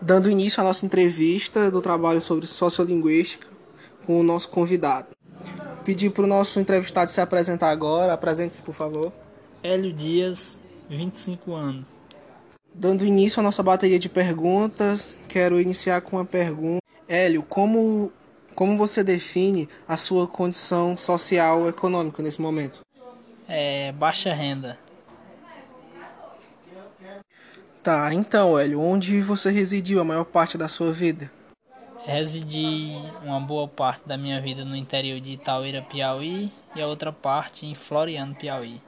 dando início à nossa entrevista do trabalho sobre sociolinguística com o nosso convidado. Pedir para o nosso entrevistado se apresentar agora. Apresente-se, por favor. Hélio Dias, 25 anos. Dando início à nossa bateria de perguntas, quero iniciar com uma pergunta. Hélio, como, como você define a sua condição social econômica nesse momento? É, baixa renda. Tá, então, Hélio, onde você residiu a maior parte da sua vida? Residi uma boa parte da minha vida no interior de Itauíra, Piauí, e a outra parte em Floriano, Piauí.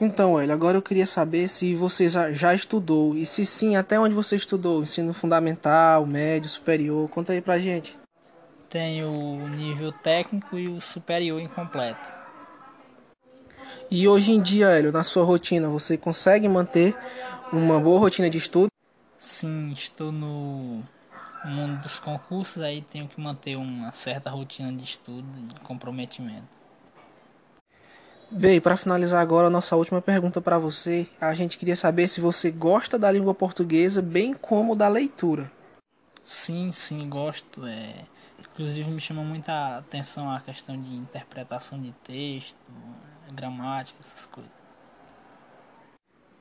Então, Hélio, agora eu queria saber se você já, já estudou, e se sim, até onde você estudou? Ensino fundamental, médio, superior? Conta aí pra gente. Tenho o nível técnico e o superior incompleto. E hoje em dia, Hélio, na sua rotina, você consegue manter uma boa rotina de estudo? Sim, estou no mundo dos concursos, aí tenho que manter uma certa rotina de estudo e comprometimento. Bem, para finalizar agora a nossa última pergunta para você, a gente queria saber se você gosta da língua portuguesa, bem como da leitura. Sim, sim, gosto. É... Inclusive me chama muita atenção a questão de interpretação de texto, gramática, essas coisas.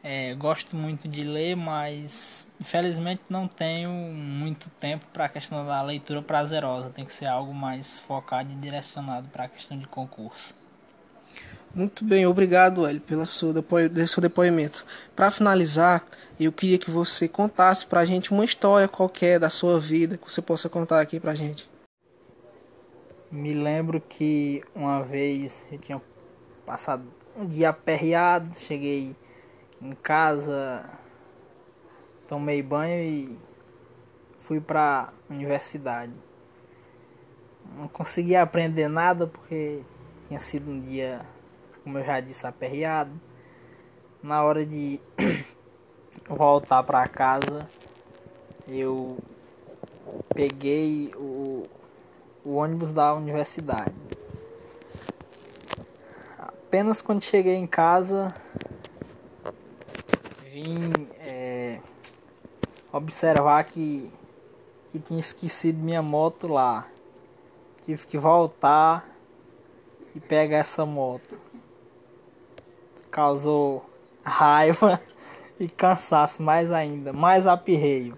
É, gosto muito de ler, mas infelizmente não tenho muito tempo para a questão da leitura prazerosa. Tem que ser algo mais focado e direcionado para a questão de concurso. Muito bem, obrigado, Hélio, pelo seu, depo seu depoimento. Para finalizar, eu queria que você contasse para a gente uma história qualquer da sua vida que você possa contar aqui para a gente. Me lembro que uma vez eu tinha passado um dia aperreado, cheguei em casa, tomei banho e fui para universidade. Não consegui aprender nada porque tinha sido um dia como eu já disse, aperreado. Na hora de voltar para casa, eu peguei o, o ônibus da universidade. Apenas quando cheguei em casa, vim é, observar que, que tinha esquecido minha moto lá. Tive que voltar e pegar essa moto causou raiva e cansaço mais ainda, mais apirreio.